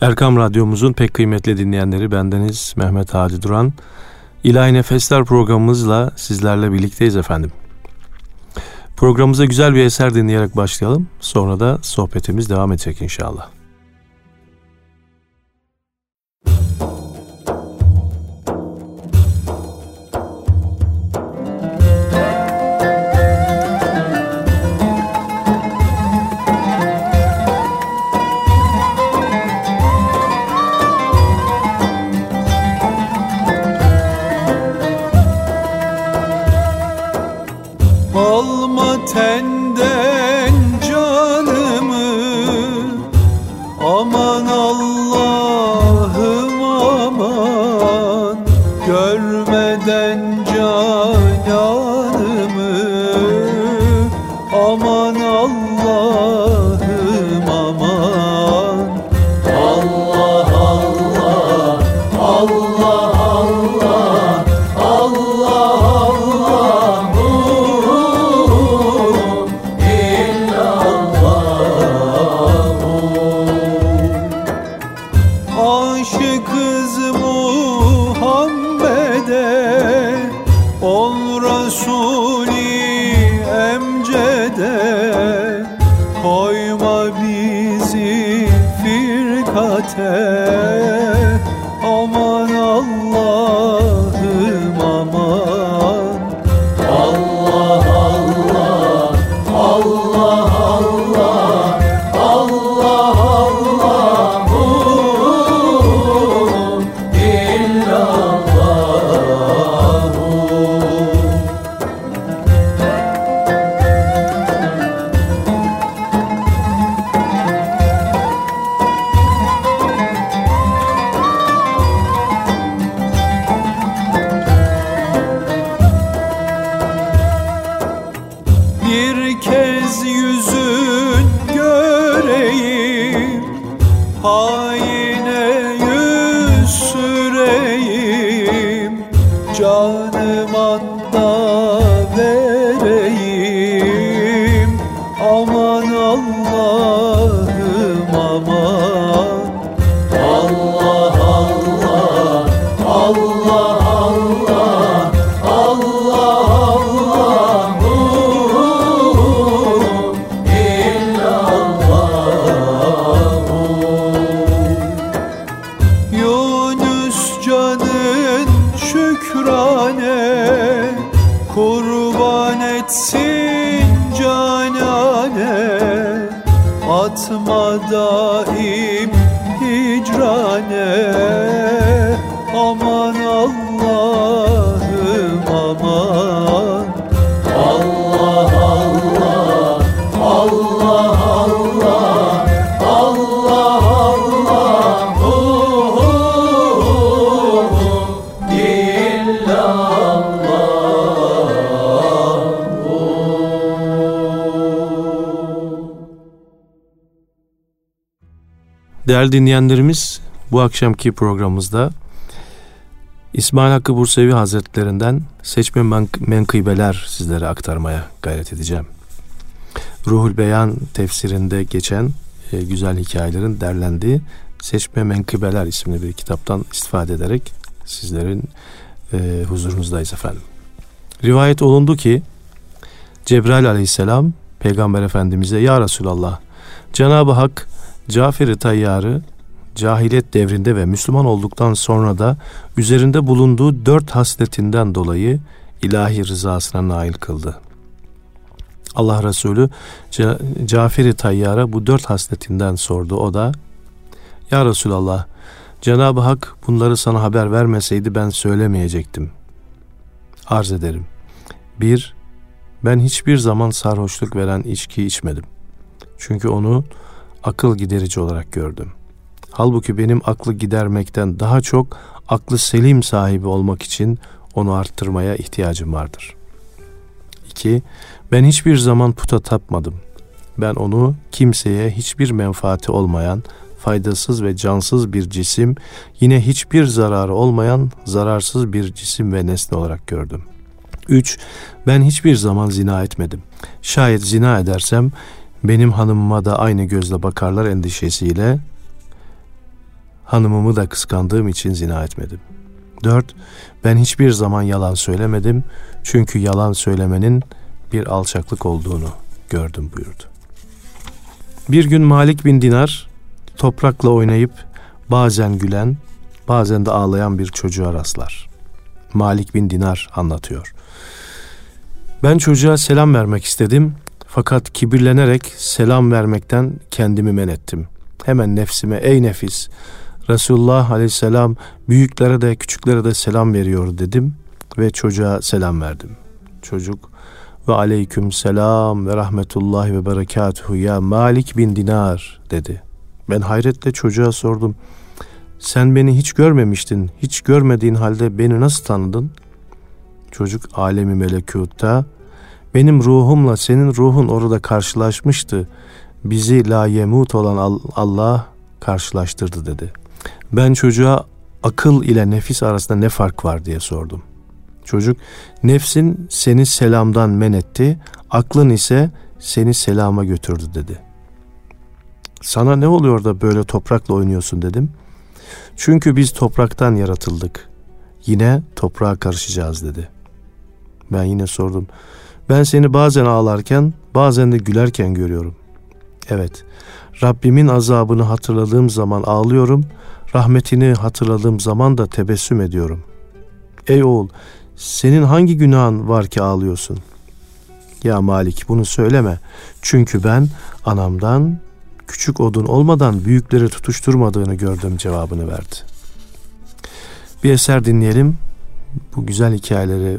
Erkam Radyomuzun pek kıymetli dinleyenleri bendeniz Mehmet Hadi Duran. İlahi Nefesler programımızla sizlerle birlikteyiz efendim. Programımıza güzel bir eser dinleyerek başlayalım. Sonra da sohbetimiz devam edecek inşallah. Değerli dinleyenlerimiz bu akşamki programımızda İsmail Hakkı Bursevi Hazretlerinden seçme menkıbeler sizlere aktarmaya gayret edeceğim. Ruhul Beyan tefsirinde geçen e, güzel hikayelerin derlendiği Seçme Menkıbeler isimli bir kitaptan istifade ederek sizlerin e, huzurunuzdayız efendim. Rivayet olundu ki Cebrail aleyhisselam Peygamber Efendimiz'e Ya Resulallah Cenab-ı Hak Cafer-i Tayyar'ı cahiliyet devrinde ve Müslüman olduktan sonra da üzerinde bulunduğu dört hasletinden dolayı ilahi rızasına nail kıldı. Allah Resulü Cafer-i Tayyar'a bu dört hasletinden sordu. O da Ya Resulallah Cenab-ı Hak bunları sana haber vermeseydi ben söylemeyecektim. Arz ederim. Bir, ben hiçbir zaman sarhoşluk veren içki içmedim. Çünkü onu akıl giderici olarak gördüm. Halbuki benim aklı gidermekten daha çok aklı selim sahibi olmak için onu arttırmaya ihtiyacım vardır. 2. Ben hiçbir zaman puta tapmadım. Ben onu kimseye hiçbir menfaati olmayan, faydasız ve cansız bir cisim, yine hiçbir zararı olmayan zararsız bir cisim ve nesne olarak gördüm. 3. Ben hiçbir zaman zina etmedim. Şayet zina edersem benim hanımıma da aynı gözle bakarlar endişesiyle hanımımı da kıskandığım için zina etmedim. 4. Ben hiçbir zaman yalan söylemedim çünkü yalan söylemenin bir alçaklık olduğunu gördüm buyurdu. Bir gün Malik bin Dinar toprakla oynayıp bazen gülen, bazen de ağlayan bir çocuğa rastlar. Malik bin Dinar anlatıyor. Ben çocuğa selam vermek istedim fakat kibirlenerek selam vermekten kendimi men ettim. Hemen nefsime ey nefis Resulullah aleyhisselam büyüklere de küçüklere de selam veriyor dedim ve çocuğa selam verdim. Çocuk ve aleyküm selam ve rahmetullahi ve berekatuhu ya Malik bin Dinar dedi. Ben hayretle çocuğa sordum. Sen beni hiç görmemiştin. Hiç görmediğin halde beni nasıl tanıdın? Çocuk alemi melekutta benim ruhumla senin ruhun orada karşılaşmıştı. Bizi la yemut olan Allah karşılaştırdı dedi. Ben çocuğa akıl ile nefis arasında ne fark var diye sordum. Çocuk nefsin seni selamdan men etti, aklın ise seni selama götürdü dedi. Sana ne oluyor da böyle toprakla oynuyorsun dedim. Çünkü biz topraktan yaratıldık. Yine toprağa karışacağız dedi. Ben yine sordum. Ben seni bazen ağlarken bazen de gülerken görüyorum. Evet, Rabbimin azabını hatırladığım zaman ağlıyorum, rahmetini hatırladığım zaman da tebessüm ediyorum. Ey oğul, senin hangi günahın var ki ağlıyorsun? Ya Malik bunu söyleme. Çünkü ben anamdan küçük odun olmadan büyükleri tutuşturmadığını gördüm cevabını verdi. Bir eser dinleyelim. Bu güzel hikayeleri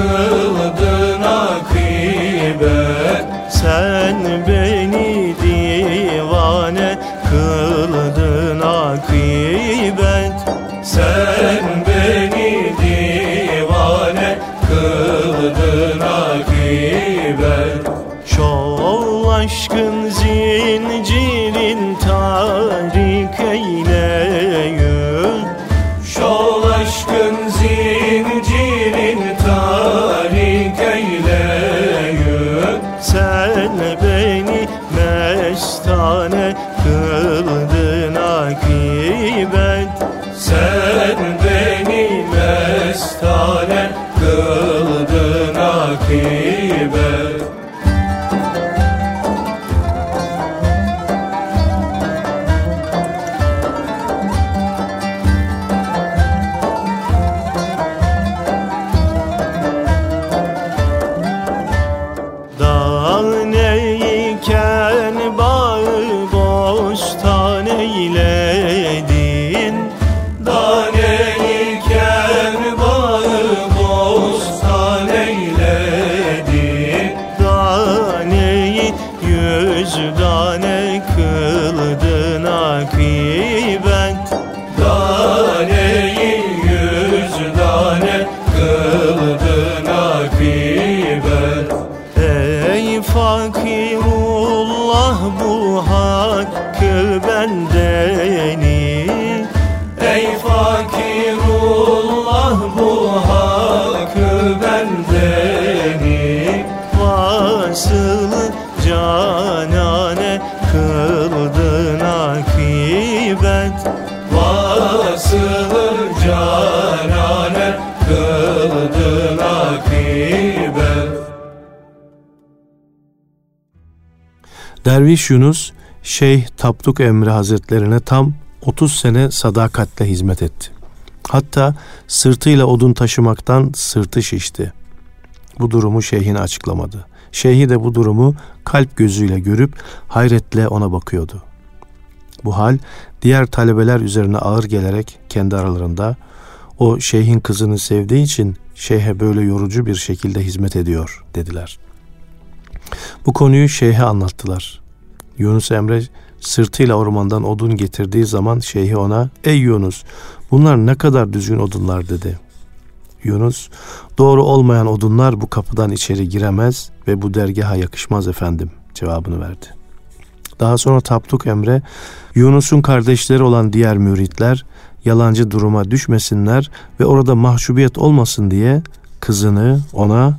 good. Derviş Yunus Şeyh Tapduk Emri Hazretlerine tam 30 sene sadakatle hizmet etti. Hatta sırtıyla odun taşımaktan sırtı şişti. Bu durumu şeyhin açıklamadı. Şeyhi de bu durumu kalp gözüyle görüp hayretle ona bakıyordu. Bu hal diğer talebeler üzerine ağır gelerek kendi aralarında o şeyhin kızını sevdiği için şeyhe böyle yorucu bir şekilde hizmet ediyor dediler. Bu konuyu şeyhe anlattılar. Yunus Emre sırtıyla ormandan odun getirdiği zaman şeyhi ona ''Ey Yunus bunlar ne kadar düzgün odunlar'' dedi. Yunus ''Doğru olmayan odunlar bu kapıdan içeri giremez ve bu dergaha yakışmaz efendim'' cevabını verdi. Daha sonra Tapduk Emre Yunus'un kardeşleri olan diğer müritler yalancı duruma düşmesinler ve orada mahcubiyet olmasın diye kızını ona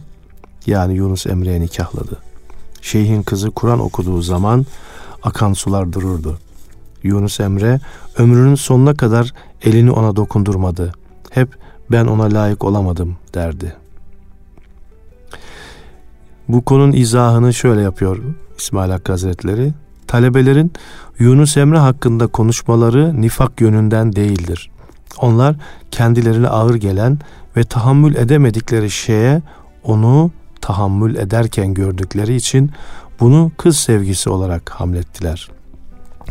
yani Yunus Emre'ye nikahladı. Şeyhin kızı Kur'an okuduğu zaman akan sular dururdu. Yunus Emre ömrünün sonuna kadar elini ona dokundurmadı. Hep ben ona layık olamadım derdi. Bu konunun izahını şöyle yapıyor İsmail Hakkı Hazretleri. Talebelerin Yunus Emre hakkında konuşmaları nifak yönünden değildir. Onlar kendilerine ağır gelen ve tahammül edemedikleri şeye onu tahammül ederken gördükleri için bunu kız sevgisi olarak hamlettiler.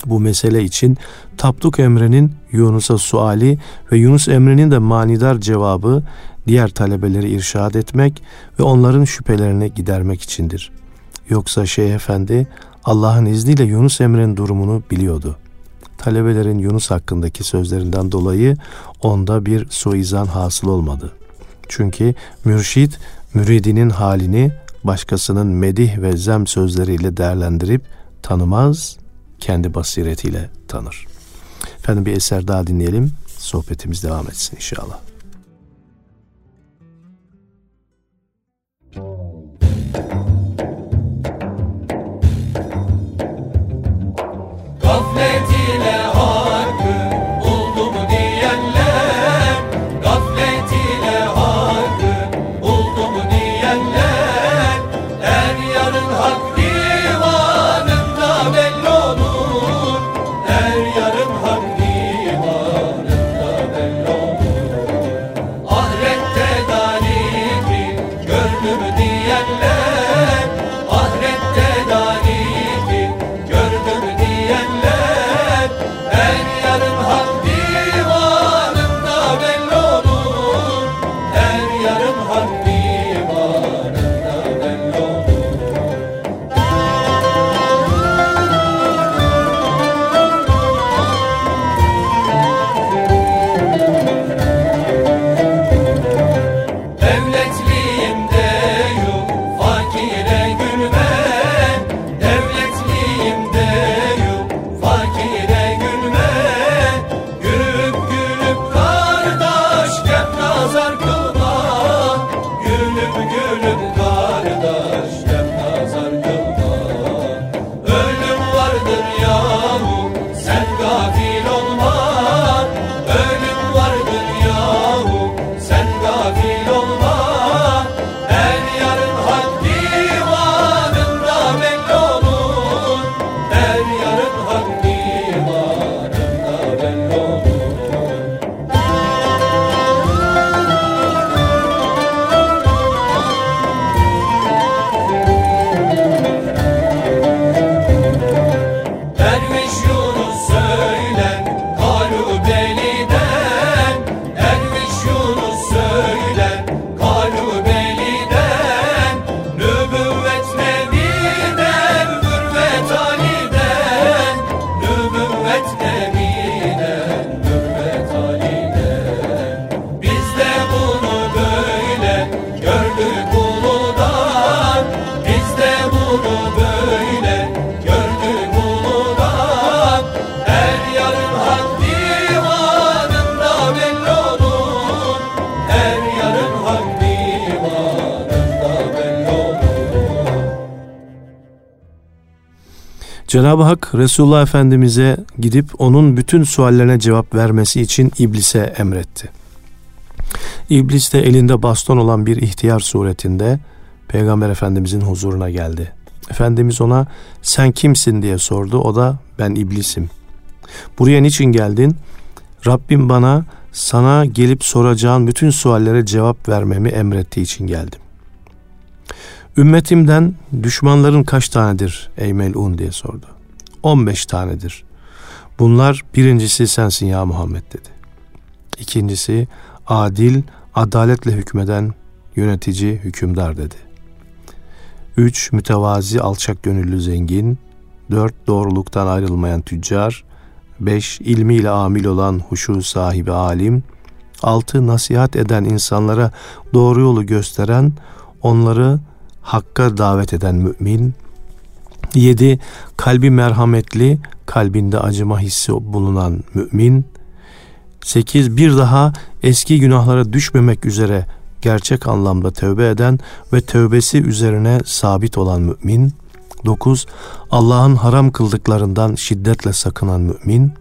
Bu mesele için Tapduk Emre'nin Yunus'a suali ve Yunus Emre'nin de manidar cevabı diğer talebeleri irşad etmek ve onların şüphelerini gidermek içindir. Yoksa Şeyh Efendi Allah'ın izniyle Yunus Emre'nin durumunu biliyordu. Talebelerin Yunus hakkındaki sözlerinden dolayı onda bir suizan hasıl olmadı. Çünkü mürşit müridinin halini başkasının medih ve zem sözleriyle değerlendirip tanımaz, kendi basiretiyle tanır. Efendim bir eser daha dinleyelim, sohbetimiz devam etsin inşallah. of me. Cenab-ı Hak Resulullah Efendimiz'e gidip onun bütün suallerine cevap vermesi için iblise emretti. İblis de elinde baston olan bir ihtiyar suretinde Peygamber Efendimizin huzuruna geldi. Efendimiz ona sen kimsin diye sordu. O da ben iblisim. Buraya niçin geldin? Rabbim bana sana gelip soracağın bütün suallere cevap vermemi emrettiği için geldim. Ümmetimden düşmanların kaç tanedir ey melun diye sordu. 15 tanedir. Bunlar birincisi sensin ya Muhammed dedi. İkincisi adil, adaletle hükmeden yönetici, hükümdar dedi. Üç, mütevazi, alçak gönüllü zengin. 4. Doğruluktan ayrılmayan tüccar 5. ilmiyle amil olan huşu sahibi alim 6. Nasihat eden insanlara doğru yolu gösteren, onları hakka davet eden mümin 7. Kalbi merhametli, kalbinde acıma hissi bulunan mümin 8. Bir daha eski günahlara düşmemek üzere gerçek anlamda tövbe eden ve tövbesi üzerine sabit olan mümin 9. Allah'ın haram kıldıklarından şiddetle sakınan mümin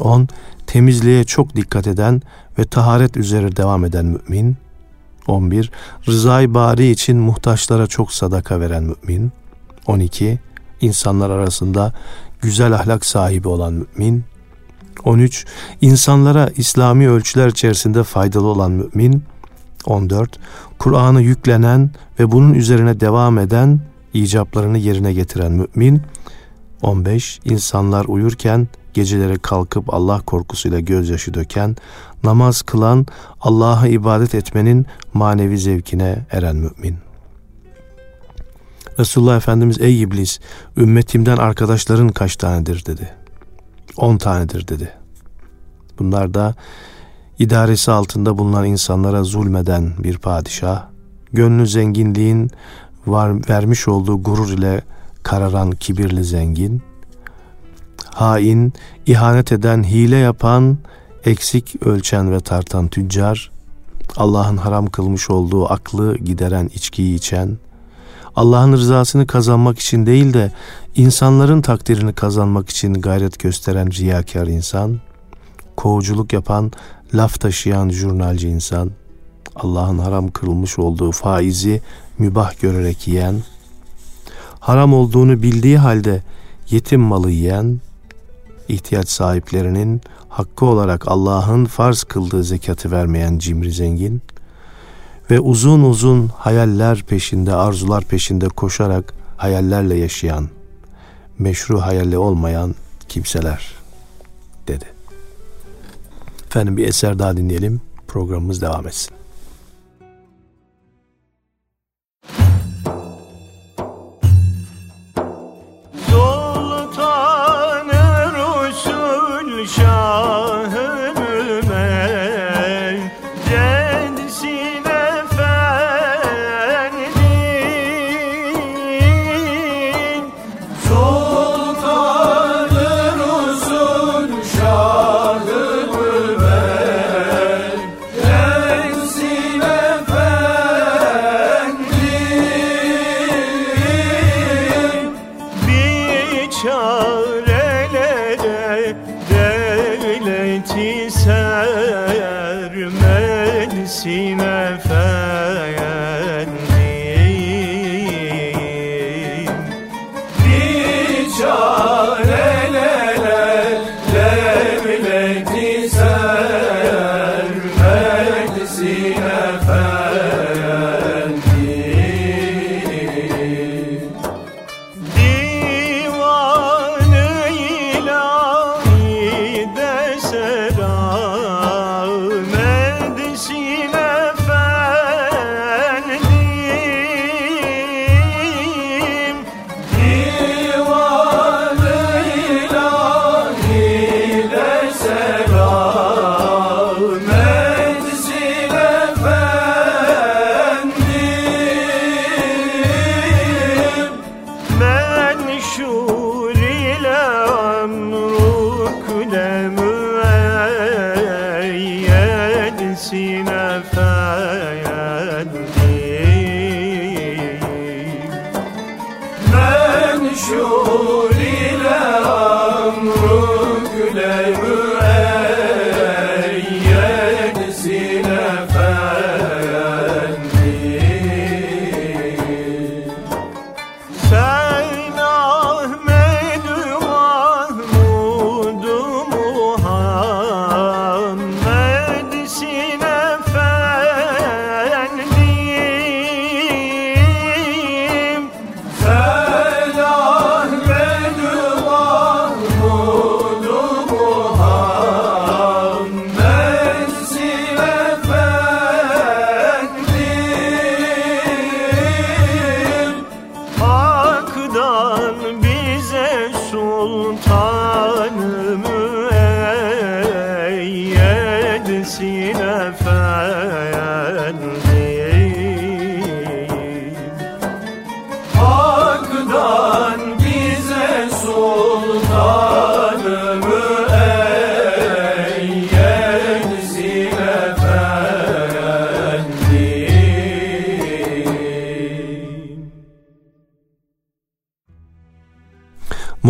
10. Temizliğe çok dikkat eden ve taharet üzere devam eden mümin 11. Rızayı bari için muhtaçlara çok sadaka veren mümin 12. İnsanlar arasında güzel ahlak sahibi olan mümin 13. İnsanlara İslami ölçüler içerisinde faydalı olan mümin 14. Kur'an'ı yüklenen ve bunun üzerine devam eden icaplarını yerine getiren mümin 15. İnsanlar uyurken geceleri kalkıp Allah korkusuyla gözyaşı döken, namaz kılan, Allah'a ibadet etmenin manevi zevkine eren mümin. Resulullah Efendimiz ey iblis ümmetimden arkadaşların kaç tanedir dedi. On tanedir dedi. Bunlar da idaresi altında bulunan insanlara zulmeden bir padişah, gönlü zenginliğin var, vermiş olduğu gurur ile kararan kibirli zengin, hain, ihanet eden, hile yapan, eksik ölçen ve tartan tüccar, Allah'ın haram kılmış olduğu aklı gideren içkiyi içen, Allah'ın rızasını kazanmak için değil de insanların takdirini kazanmak için gayret gösteren riyakar insan, kovuculuk yapan, laf taşıyan jurnalci insan, Allah'ın haram kırılmış olduğu faizi mübah görerek yiyen, haram olduğunu bildiği halde yetim malı yiyen, ihtiyaç sahiplerinin hakkı olarak Allah'ın farz kıldığı zekatı vermeyen cimri zengin ve uzun uzun hayaller peşinde, arzular peşinde koşarak hayallerle yaşayan, meşru hayalli olmayan kimseler dedi. Efendim bir eser daha dinleyelim. Programımız devam etsin.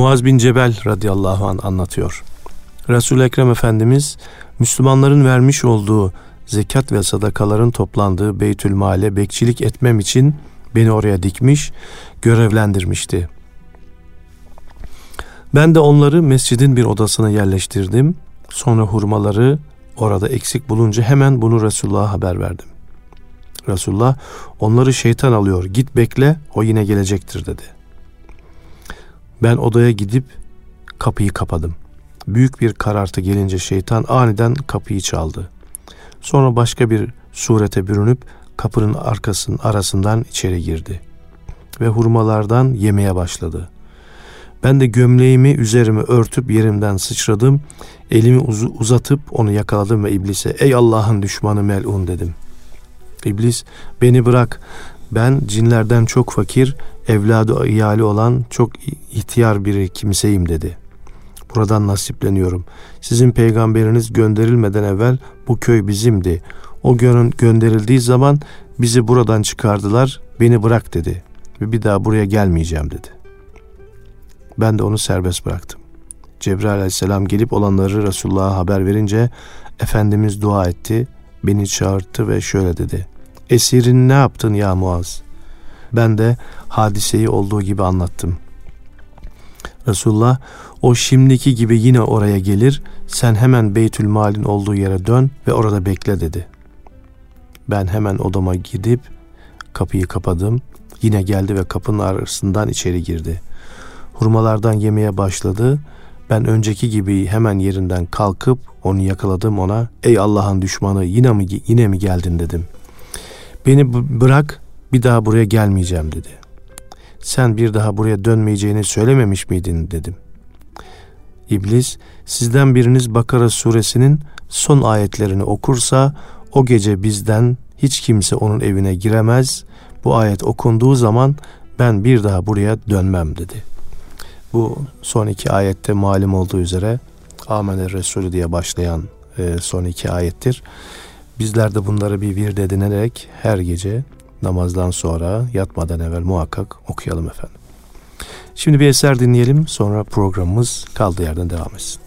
Muaz bin Cebel radıyallahu an anlatıyor. resul Ekrem Efendimiz Müslümanların vermiş olduğu zekat ve sadakaların toplandığı Beytül Mal'e bekçilik etmem için beni oraya dikmiş, görevlendirmişti. Ben de onları mescidin bir odasına yerleştirdim. Sonra hurmaları orada eksik bulunca hemen bunu Resulullah'a haber verdim. Resulullah onları şeytan alıyor git bekle o yine gelecektir dedi. Ben odaya gidip kapıyı kapadım. Büyük bir karartı gelince şeytan aniden kapıyı çaldı. Sonra başka bir surete bürünüp kapının arkasının arasından içeri girdi ve hurmalardan yemeye başladı. Ben de gömleğimi üzerime örtüp yerimden sıçradım. Elimi uz- uzatıp onu yakaladım ve iblise ey Allah'ın düşmanı melun dedim. İblis beni bırak ben cinlerden çok fakir, evladı iyali olan çok ihtiyar bir kimseyim dedi. Buradan nasipleniyorum. Sizin peygamberiniz gönderilmeden evvel bu köy bizimdi. O gö- gönderildiği zaman bizi buradan çıkardılar, beni bırak dedi ve bir daha buraya gelmeyeceğim dedi. Ben de onu serbest bıraktım. Cebrail aleyhisselam gelip olanları Resulullah'a haber verince Efendimiz dua etti, beni çağırdı ve şöyle dedi. Esirin ne yaptın ya Muaz? Ben de hadiseyi olduğu gibi anlattım. Resulullah o şimdiki gibi yine oraya gelir, sen hemen Beytül Mal'in olduğu yere dön ve orada bekle dedi. Ben hemen odama gidip kapıyı kapadım. Yine geldi ve kapının arasından içeri girdi. Hurmalardan yemeye başladı. Ben önceki gibi hemen yerinden kalkıp onu yakaladım ona. Ey Allah'ın düşmanı yine mi yine mi geldin dedim. Beni bırak bir daha buraya gelmeyeceğim dedi. Sen bir daha buraya dönmeyeceğini söylememiş miydin dedim. İblis sizden biriniz Bakara suresinin son ayetlerini okursa o gece bizden hiç kimse onun evine giremez. Bu ayet okunduğu zaman ben bir daha buraya dönmem dedi. Bu son iki ayette malum olduğu üzere Amener Resulü diye başlayan e, son iki ayettir. Bizler de bunları bir vird edinerek her gece namazdan sonra yatmadan evvel muhakkak okuyalım efendim. Şimdi bir eser dinleyelim sonra programımız kaldığı yerden devam etsin.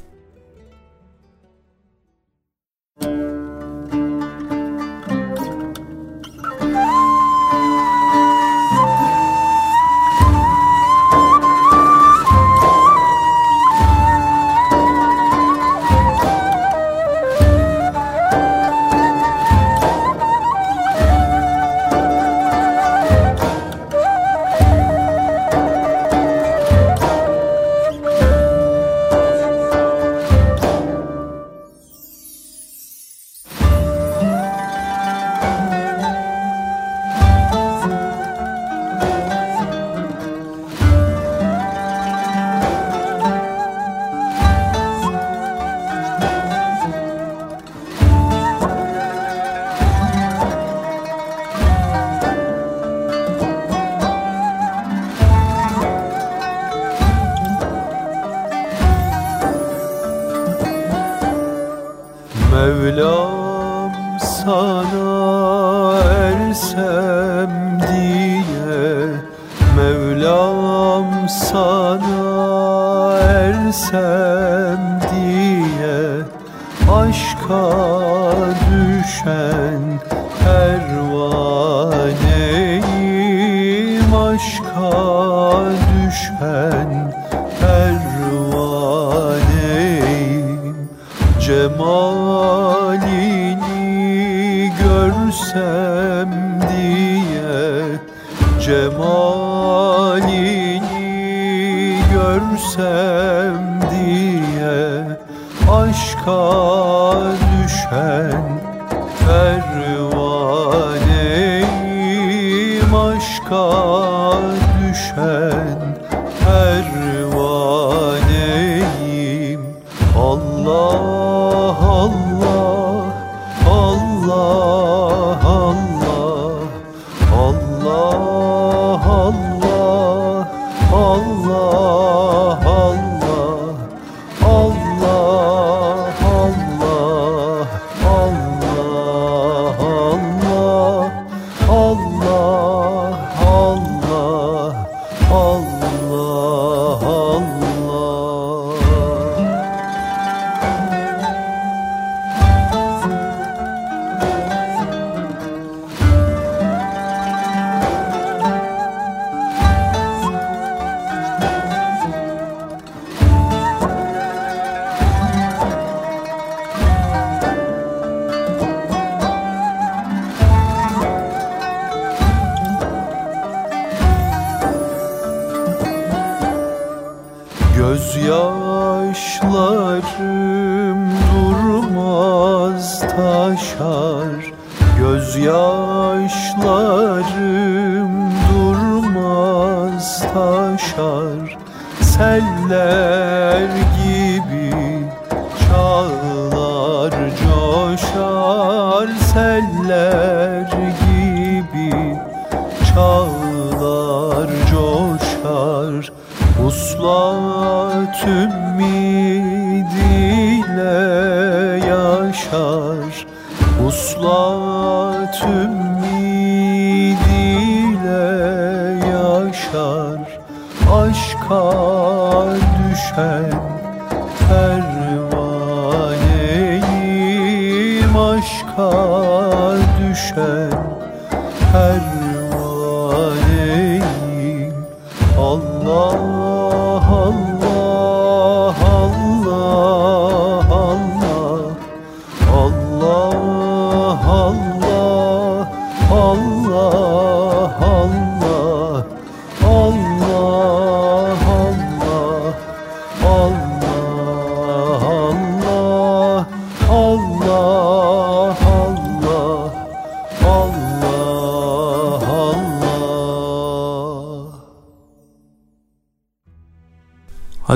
Seller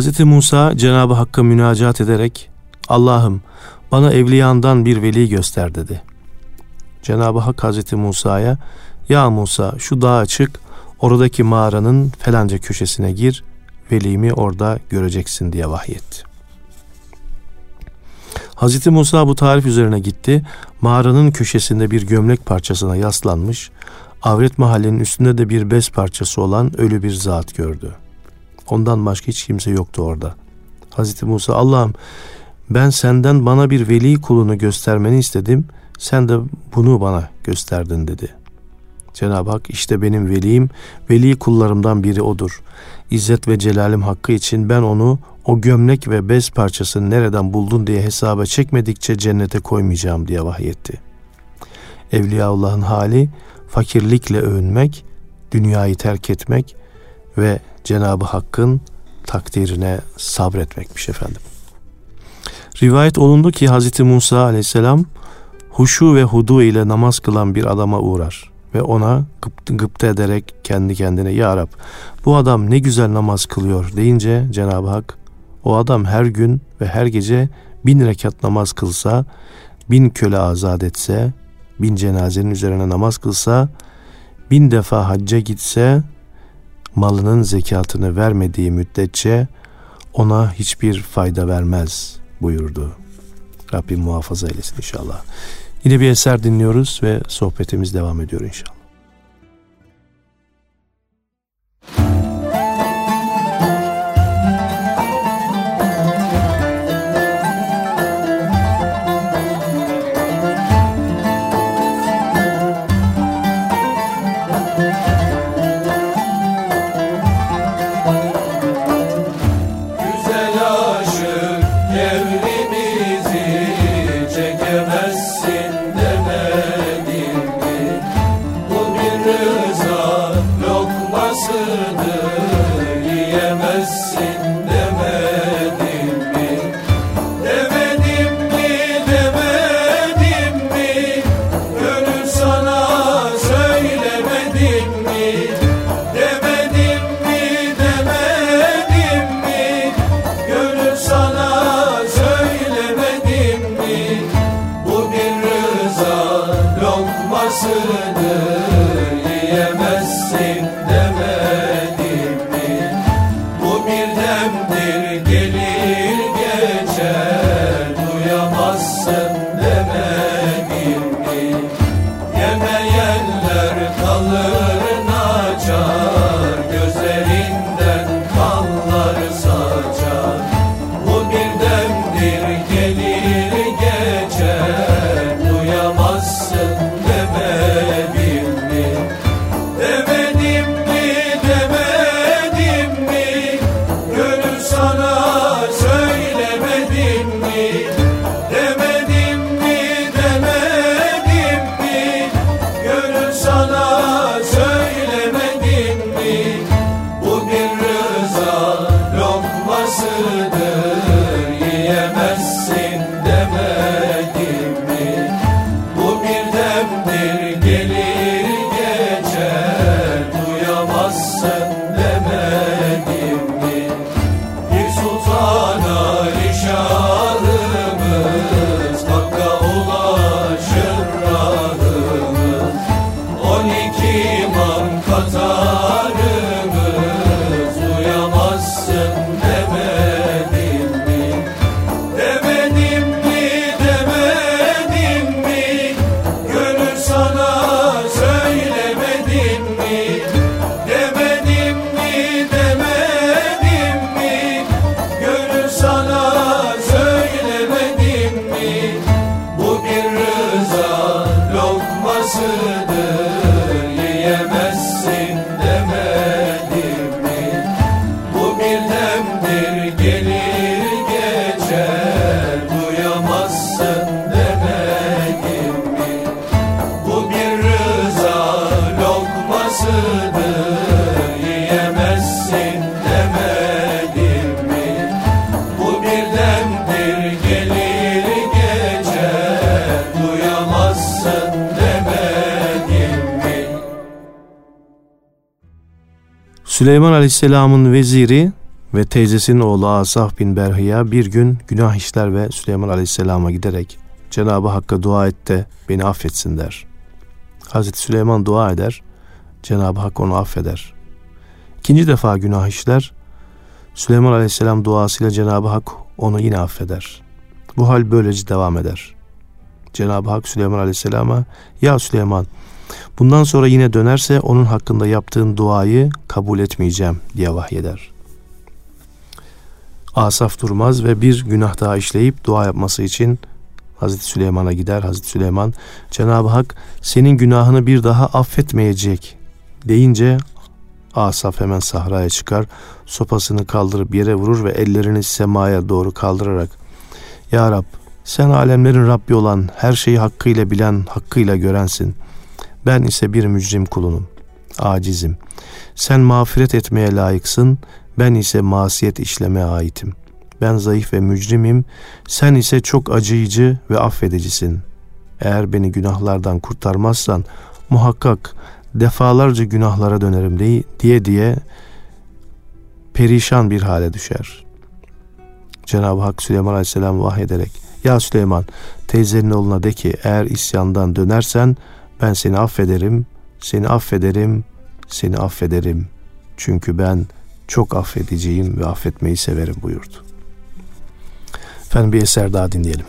Hz. Musa Cenab-ı Hakk'a münacat ederek Allah'ım bana evliyandan bir veli göster dedi. Cenab-ı Hak Hz. Musa'ya ya Musa şu dağa çık oradaki mağaranın felanca köşesine gir velimi orada göreceksin diye vahyetti. Hz. Musa bu tarif üzerine gitti. Mağaranın köşesinde bir gömlek parçasına yaslanmış, avret mahallenin üstünde de bir bez parçası olan ölü bir zat gördü.'' Ondan başka hiç kimse yoktu orada. Hazreti Musa Allah'ım ben senden bana bir veli kulunu göstermeni istedim. Sen de bunu bana gösterdin dedi. Cenab-ı Hak işte benim velim, veli kullarımdan biri odur. İzzet ve celalim hakkı için ben onu o gömlek ve bez parçasını nereden buldun diye hesaba çekmedikçe cennete koymayacağım diye vahyetti. Evliyaullah'ın hali fakirlikle övünmek, dünyayı terk etmek ve Cenabı Hakk'ın takdirine sabretmekmiş efendim. Rivayet olundu ki Hz. Musa aleyhisselam huşu ve hudu ile namaz kılan bir adama uğrar ve ona gıptı, ederek kendi kendine Ya Rab bu adam ne güzel namaz kılıyor deyince Cenab-ı Hak o adam her gün ve her gece bin rekat namaz kılsa, bin köle azat etse, bin cenazenin üzerine namaz kılsa, bin defa hacca gitse malının zekatını vermediği müddetçe ona hiçbir fayda vermez buyurdu. Rabbim muhafaza eylesin inşallah. Yine bir eser dinliyoruz ve sohbetimiz devam ediyor inşallah. Süleyman Aleyhisselam'ın veziri ve teyzesinin oğlu Asaf bin Berhiya bir gün günah işler ve Süleyman Aleyhisselam'a giderek Cenab-ı Hakk'a dua et de beni affetsin der. Hazreti Süleyman dua eder, Cenab-ı Hak onu affeder. İkinci defa günah işler, Süleyman Aleyhisselam duasıyla Cenab-ı Hak onu yine affeder. Bu hal böylece devam eder. Cenab-ı Hak Süleyman Aleyhisselam'a ya Süleyman bundan sonra yine dönerse onun hakkında yaptığın duayı kabul etmeyeceğim diye vahyeder. Asaf durmaz ve bir günah daha işleyip dua yapması için Hazreti Süleyman'a gider. Hazreti Süleyman Cenab-ı Hak senin günahını bir daha affetmeyecek deyince Asaf hemen sahraya çıkar. Sopasını kaldırıp yere vurur ve ellerini semaya doğru kaldırarak Ya Rab sen alemlerin Rabbi olan her şeyi hakkıyla bilen hakkıyla görensin. Ben ise bir mücrim kulunum. Acizim. Sen mağfiret etmeye layıksın. Ben ise masiyet işlemeye aitim. Ben zayıf ve mücrimim. Sen ise çok acıyıcı ve affedicisin. Eğer beni günahlardan kurtarmazsan muhakkak defalarca günahlara dönerim diye diye perişan bir hale düşer. Cenab-ı Hak Süleyman Aleyhisselam vahyederek Ya Süleyman teyzenin oğluna de ki eğer isyandan dönersen ben seni affederim, seni affederim, seni affederim. Çünkü ben çok affediciyim ve affetmeyi severim buyurdu. Efendim bir eser daha dinleyelim.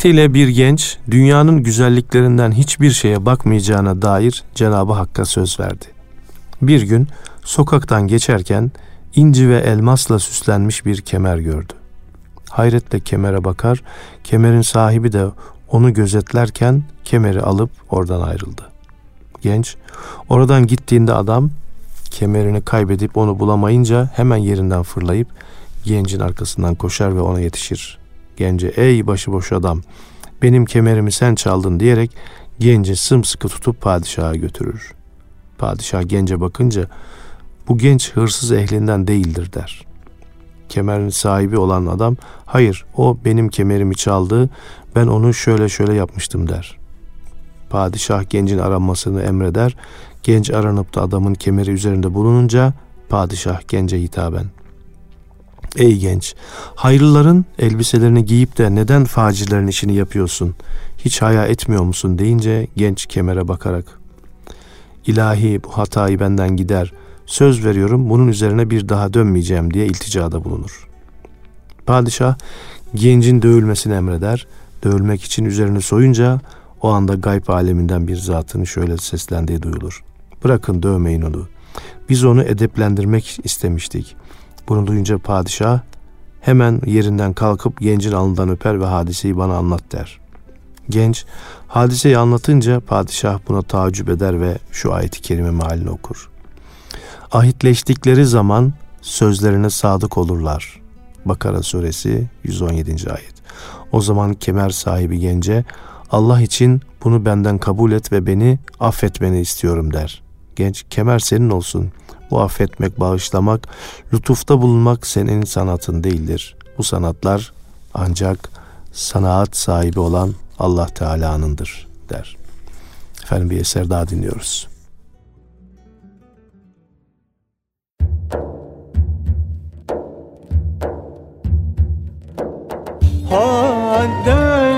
Vaktiyle bir genç dünyanın güzelliklerinden hiçbir şeye bakmayacağına dair Cenabı Hakk'a söz verdi. Bir gün sokaktan geçerken inci ve elmasla süslenmiş bir kemer gördü. Hayretle kemere bakar, kemerin sahibi de onu gözetlerken kemeri alıp oradan ayrıldı. Genç, oradan gittiğinde adam kemerini kaybedip onu bulamayınca hemen yerinden fırlayıp gencin arkasından koşar ve ona yetişir gence ey başıboş adam benim kemerimi sen çaldın diyerek genci sımsıkı tutup padişaha götürür. Padişah gence bakınca bu genç hırsız ehlinden değildir der. Kemerin sahibi olan adam hayır o benim kemerimi çaldı ben onu şöyle şöyle yapmıştım der. Padişah gencin aranmasını emreder. Genç aranıp da adamın kemeri üzerinde bulununca padişah gence hitaben Ey genç, hayırlıların elbiselerini giyip de neden facirlerin işini yapıyorsun? Hiç haya etmiyor musun deyince genç kemere bakarak İlahi bu hatayı benden gider. Söz veriyorum bunun üzerine bir daha dönmeyeceğim diye ilticada bulunur. Padişah gencin dövülmesini emreder. Dövülmek için üzerini soyunca o anda gayb aleminden bir zatın şöyle seslendiği duyulur. Bırakın dövmeyin onu. Biz onu edeplendirmek istemiştik. Bunu duyunca padişah hemen yerinden kalkıp gencin alnından öper ve hadiseyi bana anlat der. Genç hadiseyi anlatınca padişah buna tacip eder ve şu ayeti kerime mealini okur. Ahitleştikleri zaman sözlerine sadık olurlar. Bakara suresi 117. ayet. O zaman kemer sahibi gence Allah için bunu benden kabul et ve beni affetmeni istiyorum der. Genç kemer senin olsun. Bu affetmek, bağışlamak, lütufta bulunmak senin sanatın değildir. Bu sanatlar ancak sanat sahibi olan Allah Teala'nındır der. Efendim bir eser daha dinliyoruz. Hadden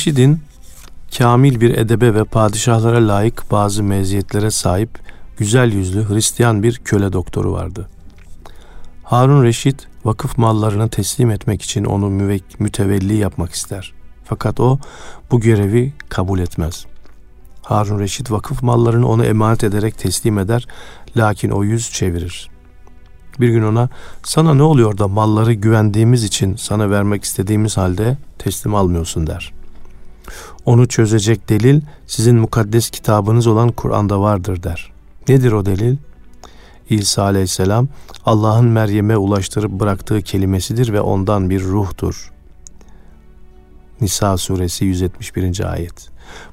Harun Reşid'in kamil bir edebe ve padişahlara layık bazı meziyetlere sahip güzel yüzlü Hristiyan bir köle doktoru vardı. Harun Reşit vakıf mallarını teslim etmek için onu müvek- mütevelli yapmak ister. Fakat o bu görevi kabul etmez. Harun Reşit vakıf mallarını ona emanet ederek teslim eder lakin o yüz çevirir. Bir gün ona sana ne oluyor da malları güvendiğimiz için sana vermek istediğimiz halde teslim almıyorsun der. Onu çözecek delil sizin mukaddes kitabınız olan Kur'an'da vardır der. Nedir o delil? İsa aleyhisselam Allah'ın Meryem'e ulaştırıp bıraktığı kelimesidir ve ondan bir ruhtur. Nisa suresi 171. ayet.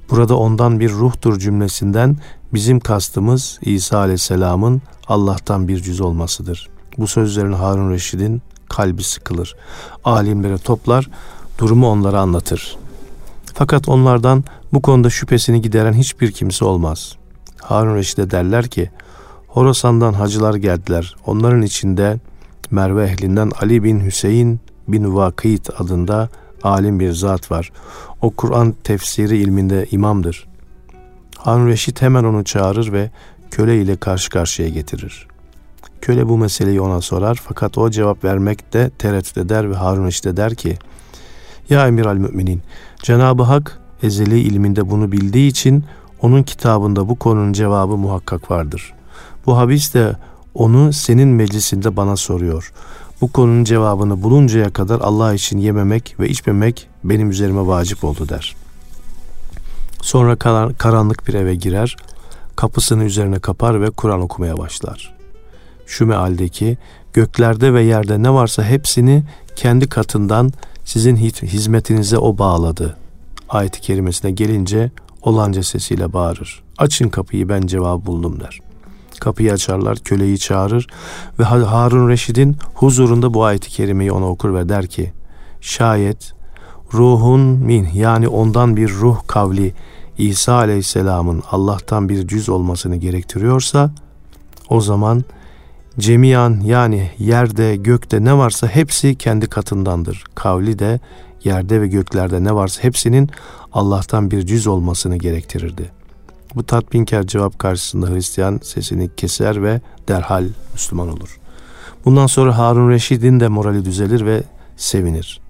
Burada ondan bir ruhtur cümlesinden bizim kastımız İsa aleyhisselamın Allah'tan bir cüz olmasıdır. Bu sözlerin Harun Reşid'in kalbi sıkılır. Alimleri toplar, durumu onlara anlatır. Fakat onlardan bu konuda şüphesini gideren hiçbir kimse olmaz. Harun Reşid'e derler ki, Horasan'dan hacılar geldiler. Onların içinde Merve ehlinden Ali bin Hüseyin bin Vakit adında alim bir zat var. O Kur'an tefsiri ilminde imamdır. Harun Reşit hemen onu çağırır ve köle ile karşı karşıya getirir. Köle bu meseleyi ona sorar fakat o cevap vermekte tereddüt eder ve Harun Reşit'e der ki Ya emir al müminin Cenab-ı Hak ezeli ilminde bunu bildiği için onun kitabında bu konunun cevabı muhakkak vardır. Bu habis de onu senin meclisinde bana soruyor. Bu konunun cevabını buluncaya kadar Allah için yememek ve içmemek benim üzerime vacip oldu der. Sonra karanlık bir eve girer, kapısını üzerine kapar ve Kur'an okumaya başlar. Şu mealdeki göklerde ve yerde ne varsa hepsini kendi katından sizin hizmetinize o bağladı. Ayet-i kerimesine gelince olanca sesiyle bağırır. Açın kapıyı ben cevap buldum der. Kapıyı açarlar, köleyi çağırır ve Harun Reşid'in huzurunda bu ayeti kerimeyi ona okur ve der ki şayet ruhun min yani ondan bir ruh kavli İsa aleyhisselamın Allah'tan bir cüz olmasını gerektiriyorsa o zaman cemiyan yani yerde gökte ne varsa hepsi kendi katındandır. Kavli de yerde ve göklerde ne varsa hepsinin Allah'tan bir cüz olmasını gerektirirdi. Bu tatminkar cevap karşısında Hristiyan sesini keser ve derhal Müslüman olur. Bundan sonra Harun Reşid'in de morali düzelir ve sevinir.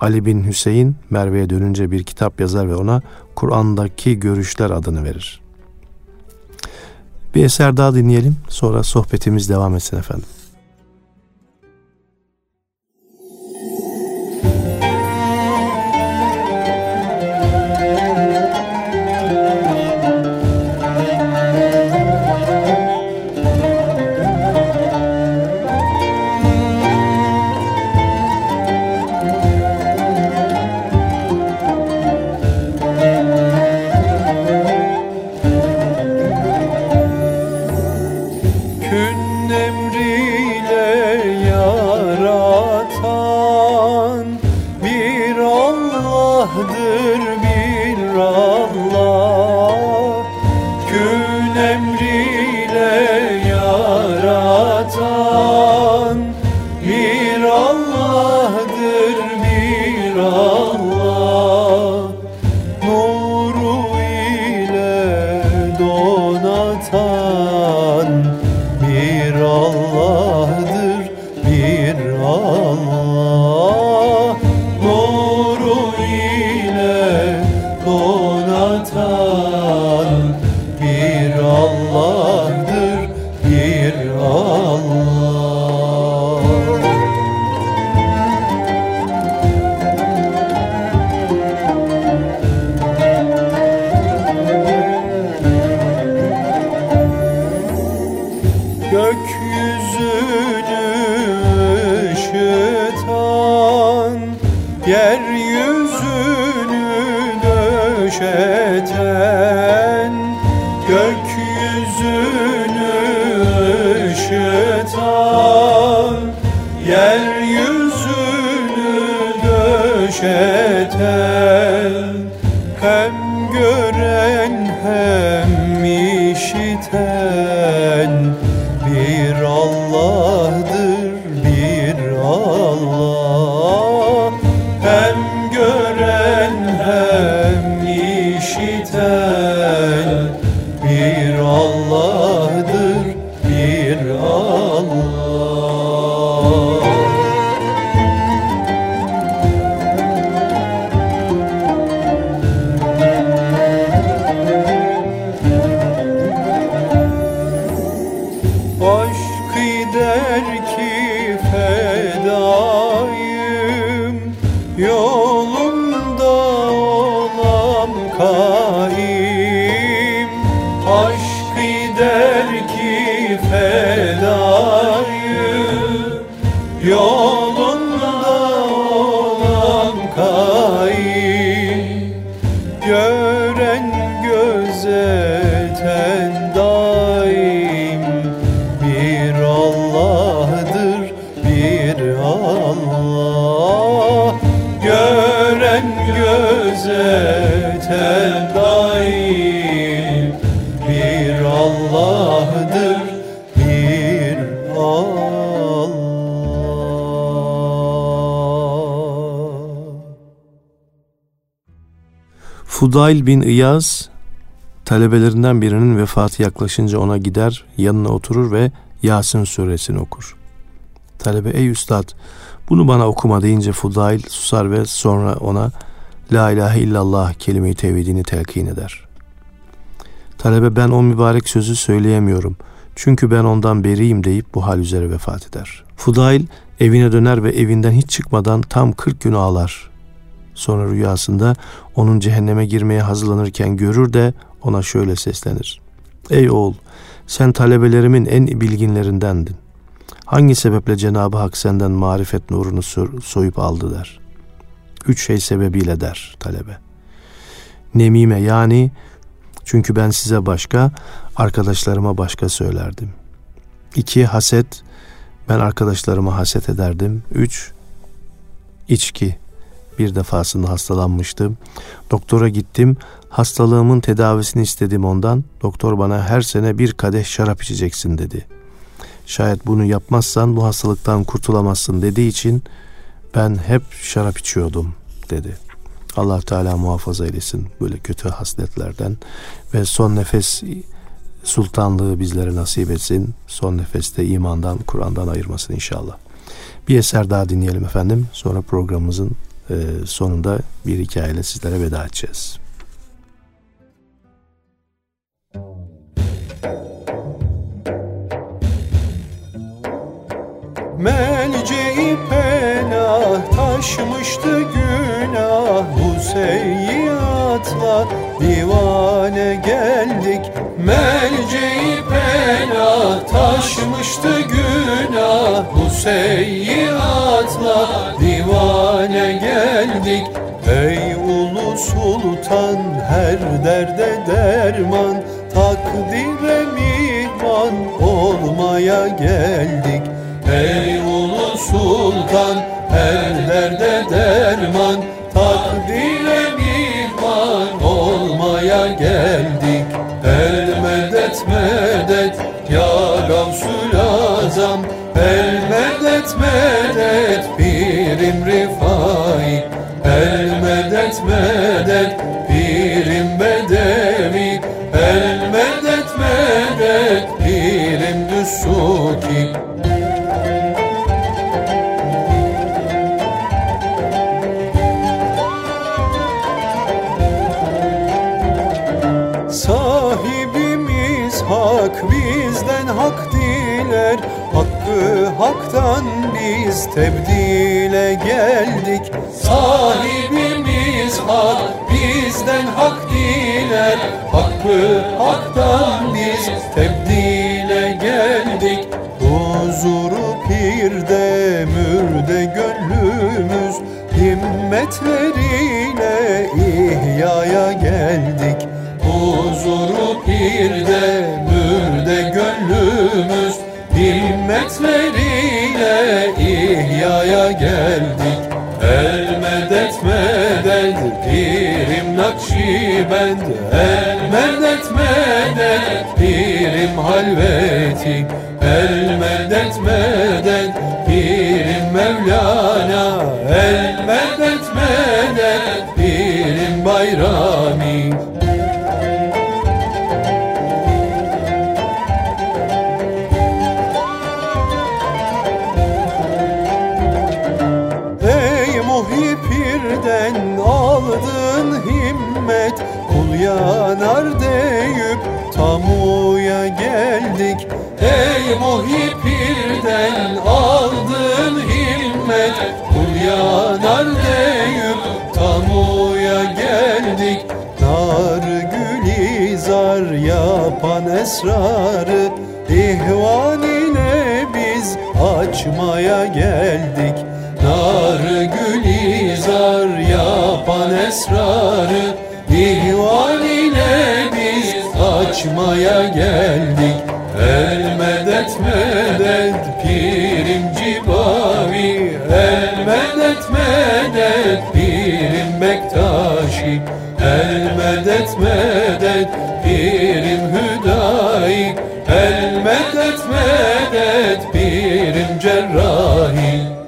Ali bin Hüseyin Merve'ye dönünce bir kitap yazar ve ona Kur'an'daki görüşler adını verir. Bir eser daha dinleyelim sonra sohbetimiz devam etsin efendim. Fudail bin İyaz talebelerinden birinin vefatı yaklaşınca ona gider, yanına oturur ve Yasin suresini okur. Talebe ey üstad bunu bana okuma deyince Fudail susar ve sonra ona La ilahe illallah kelime-i tevhidini telkin eder. Talebe ben o mübarek sözü söyleyemiyorum. Çünkü ben ondan beriyim deyip bu hal üzere vefat eder. Fudail evine döner ve evinden hiç çıkmadan tam 40 gün ağlar. Sonra rüyasında onun cehenneme girmeye hazırlanırken görür de ona şöyle seslenir. Ey oğul sen talebelerimin en bilginlerindendin. Hangi sebeple Cenab-ı Hak senden marifet nurunu soyup aldı der. Üç şey sebebiyle der talebe. Nemime yani çünkü ben size başka, arkadaşlarıma başka söylerdim. İki, haset. Ben arkadaşlarıma haset ederdim. Üç, içki. Bir defasında hastalanmıştım. Doktora gittim. Hastalığımın tedavisini istedim ondan. Doktor bana her sene bir kadeh şarap içeceksin dedi. Şayet bunu yapmazsan bu hastalıktan kurtulamazsın dediği için ben hep şarap içiyordum dedi. Allah Teala muhafaza eylesin böyle kötü hasletlerden ve son nefes sultanlığı bizlere nasip etsin. Son nefeste imandan, Kur'an'dan ayırmasın inşallah. Bir eser daha dinleyelim efendim. Sonra programımızın sonunda bir hikayeyle sizlere veda edeceğiz. Melceği penah taşmıştı günah. Bu seyyiatla divane geldik. Melceği pena taşmıştı günah. Bu seyyiatla divane geldik. Ey ulu sultan her derde derman. Takdire mihman olmaya geldik ulu tebdile geldik. Sahibimiz hak bizden hak diler. Hakkı haktan biz tebdile geldik. Huzuru pirde mürde gönlümüz Himmetleriyle ihyaya geldik. Huzuru pirde mürde gönlümüz Himmetleriyle ihyaya geldik El medet medet pirim nakşibend El medet medet Pirim halveti. El medet medet Pirim Mevlana. El Ey muhipirden aldın himmet? Kul yanar deyip tamuya geldik. Nar gülizar yapan esrarı ihvan ile biz açmaya geldik. Nar gülizar yapan esrarı ihvan ile biz açmaya geldik. El medet pirim cibavi El medet medet pirim bektaşi El medet medet pirim hüdayi El medet medet pirim cerrahi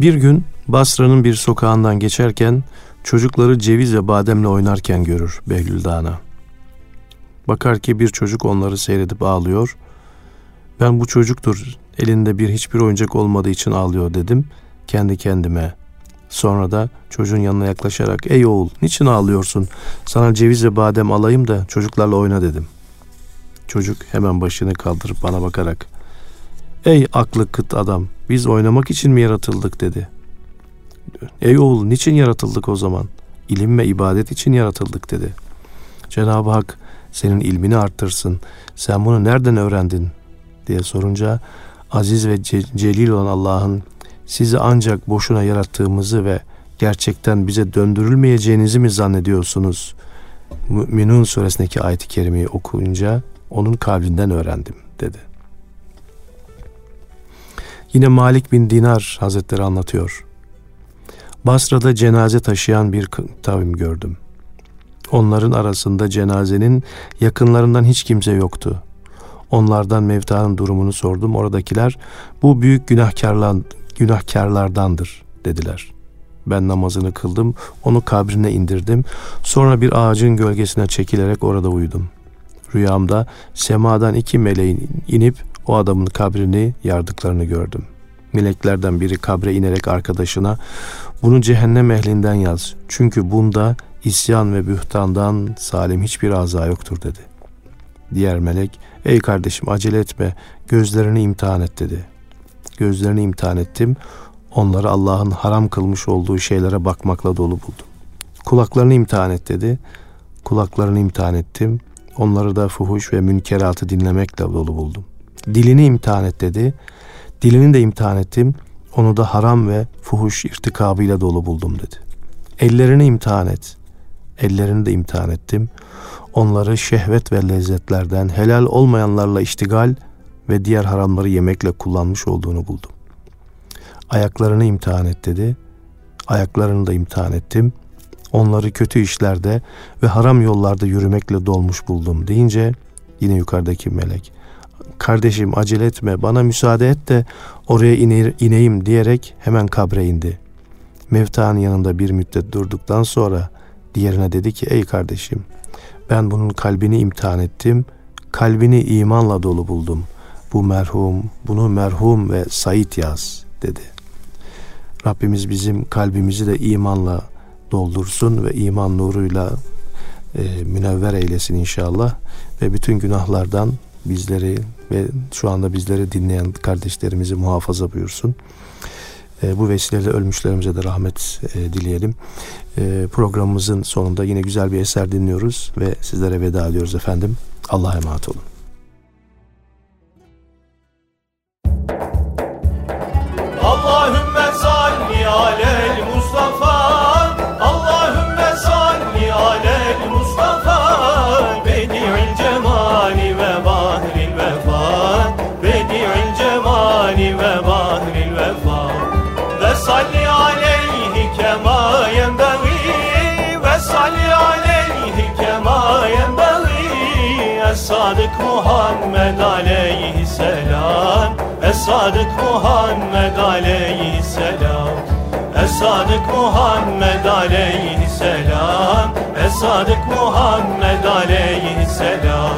Bir gün Basra'nın bir sokağından geçerken çocukları ceviz ve bademle oynarken görür Behlül Dağı'na. Bakar ki bir çocuk onları seyredip ağlıyor. Ben bu çocuktur, elinde bir hiçbir oyuncak olmadığı için ağlıyor dedim kendi kendime. Sonra da çocuğun yanına yaklaşarak ey oğul niçin ağlıyorsun? Sana ceviz ve badem alayım da çocuklarla oyna dedim. Çocuk hemen başını kaldırıp bana bakarak Ey aklı kıt adam biz oynamak için mi yaratıldık dedi. Ey oğul niçin yaratıldık o zaman? İlim ve ibadet için yaratıldık dedi. Cenab-ı Hak senin ilmini arttırsın. Sen bunu nereden öğrendin? diye sorunca aziz ve ce- celil olan Allah'ın sizi ancak boşuna yarattığımızı ve gerçekten bize döndürülmeyeceğinizi mi zannediyorsunuz? Müminun suresindeki ayet-i kerimeyi okuyunca onun kalbinden öğrendim dedi. Yine Malik bin Dinar Hazretleri anlatıyor. Basra'da cenaze taşıyan bir tavim gördüm. Onların arasında cenazenin yakınlarından hiç kimse yoktu. Onlardan mevtanın durumunu sordum. Oradakiler bu büyük günahkarlar, günahkarlardandır dediler. Ben namazını kıldım, onu kabrine indirdim. Sonra bir ağacın gölgesine çekilerek orada uyudum. Rüyamda semadan iki meleğin inip o adamın kabrini yardıklarını gördüm. Meleklerden biri kabre inerek arkadaşına bunu cehennem ehlinden yaz. Çünkü bunda isyan ve bühtandan salim hiçbir aza yoktur dedi. Diğer melek ey kardeşim acele etme gözlerini imtihan et dedi. Gözlerini imtihan ettim. Onları Allah'ın haram kılmış olduğu şeylere bakmakla dolu buldum. Kulaklarını imtihan et dedi. Kulaklarını imtihan ettim. Onları da fuhuş ve münkeratı dinlemekle dolu buldum. Dilini imtihan et dedi. Dilini de imtihan ettim. Onu da haram ve fuhuş irtikabıyla dolu buldum dedi. Ellerini imtihan et. Ellerini de imtihan ettim. Onları şehvet ve lezzetlerden helal olmayanlarla iştigal ve diğer haramları yemekle kullanmış olduğunu buldum. Ayaklarını imtihan et dedi. Ayaklarını da imtihan ettim. Onları kötü işlerde ve haram yollarda yürümekle dolmuş buldum deyince yine yukarıdaki melek kardeşim acele etme bana müsaade et de oraya iner, ineyim diyerek hemen kabre indi. Mevta'nın yanında bir müddet durduktan sonra diğerine dedi ki ey kardeşim ben bunun kalbini imtihan ettim. Kalbini imanla dolu buldum. Bu merhum, bunu merhum ve Said yaz dedi. Rabbimiz bizim kalbimizi de imanla doldursun ve iman nuruyla e, münevver eylesin inşallah. Ve bütün günahlardan bizleri ve şu anda bizleri dinleyen kardeşlerimizi muhafaza buyursun. E, bu vesileyle ölmüşlerimize de rahmet e, dileyelim. E, programımızın sonunda yine güzel bir eser dinliyoruz ve sizlere veda ediyoruz efendim. Allah'a emanet olun. Muhammed aleyhisselam Esadık Muhammed aleyhisselam Esadık Muhammed aleyhisselam Esadık Muhammed aleyhisselam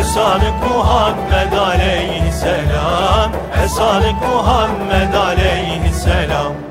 Esadık Muhammed aleyhisselam Esadık Muhammed aleyhisselam